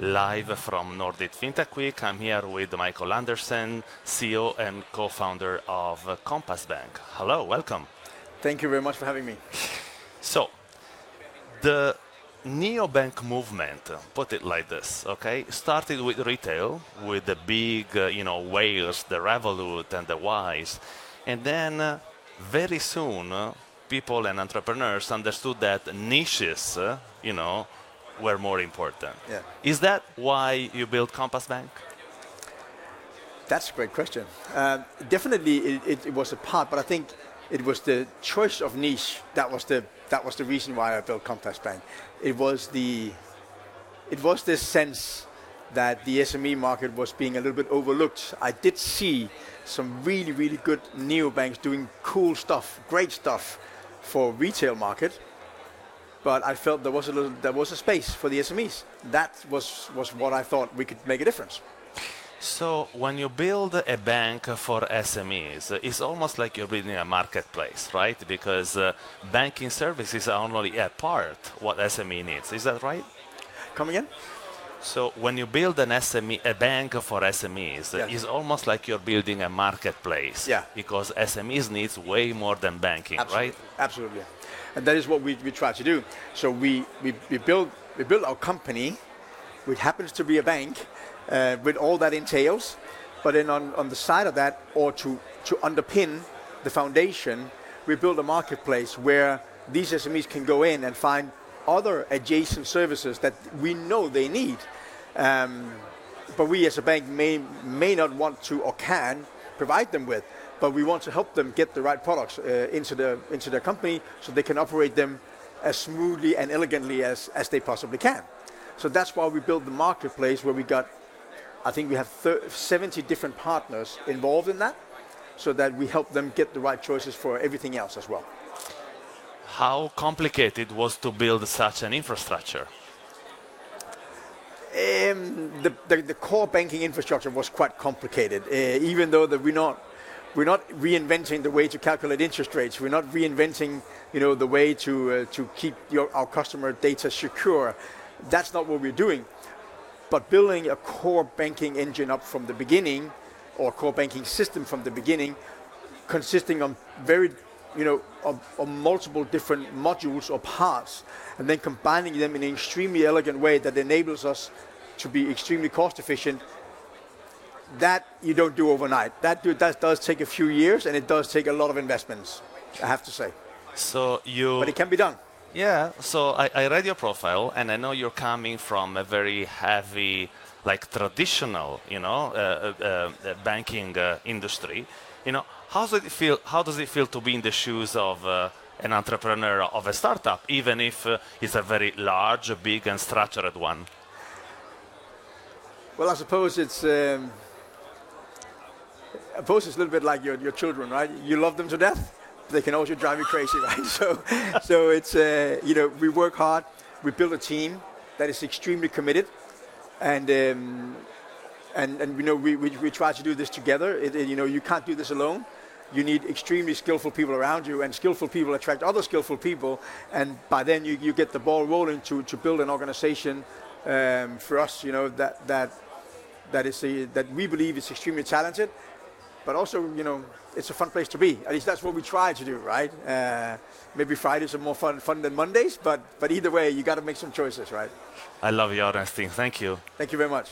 live from Nordic FinTech Week. I'm here with Michael Andersen, CEO and co-founder of Kompasbank. Hello, welcome. Thank you very much for having me. So, the neobank movement, put it like this, okay, started with retail, with the big, uh, you know, whales, the Revolut and the Wise, and then uh, very soon, uh, people and entrepreneurs understood that niches, uh, you know, were more important. Yeah. Is that why you built Kompasbank? That's a great question. Uh, definitely, it, it, it, was a part, but I think it was the choice of niche that was the that was the reason why I built Kompasbank. It was the it was this sense that the SME market was being a little bit overlooked. I did see some really really good neobanks doing cool stuff, great stuff for retail market, but I felt there was a little, there was a space for the SMEs. That was was what I thought we could make a difference. So when you build a bank for SMEs, it's almost like you're building a marketplace, right? Because uh, banking services are only a part what SME needs. Is that right? Come again? So when you build an SME, a bank for SMEs, yes. it's almost like you're building a marketplace. Yeah. Because SMEs needs way more than banking, Absolutely. right? Absolutely. And that is what we, we try to do. So we, we, we build we build our company, which happens to be a bank, uh, with all that entails. But then on, on the side of that, or to, to underpin the foundation, we build a marketplace where these SMEs can go in and find other adjacent services that we know they need. Um, but we as a bank may, may not want to or can provide them with. But we want to help them get the right products uh, into, the, into their company so they can operate them as smoothly and elegantly as, as they possibly can. So that's why we built the marketplace where we got I think we have 70 different partners involved in that so that we help them get the right choices for everything else as well. How complicated was to build such an infrastructure? Um, the, the, the, core banking infrastructure was quite complicated, uh, even though that we're not we're not reinventing the way to calculate interest rates. We're not reinventing, you know, the way to uh, to keep your, our customer data secure. That's not what we're doing. But building a core banking engine up from the beginning, or core banking system from the beginning, consisting of very, you know, of, of multiple different modules or parts, and then combining them in an extremely elegant way that enables us to be extremely cost efficient that you don't do overnight. That, do, that does take a few years and it does take a lot of investments, I have to say. So you. But it can be done. Yeah, so I, I read your profile, and I know you're coming from a very heavy, like traditional, you know, uh, uh, uh, banking uh, industry. You know, how does it feel? How does it feel to be in the shoes of uh, an entrepreneur of a startup, even if uh, it's a very large, big, and structured one? Well, I suppose it's. Um, I suppose it's a little bit like your, your children, right? You love them to death they can also drive you crazy, right? So, so it's uh, you know we work hard. We build a team that is extremely committed, and um, and and you know we, we, we try to do this together. It, it, you know you can't do this alone. You need extremely skillful people around you, and skillful people attract other skillful people, and by then you, you get the ball rolling to, to build an organization. Um, for us, you know that that that is a, that we believe is extremely talented, but also you know it's a fun place to be. At least that's what we try to do, right? Uh, maybe Fridays are more fun, fun than Mondays, but, but either way, you got to make some choices, right? I love your honesty. Thank you. Thank you very much.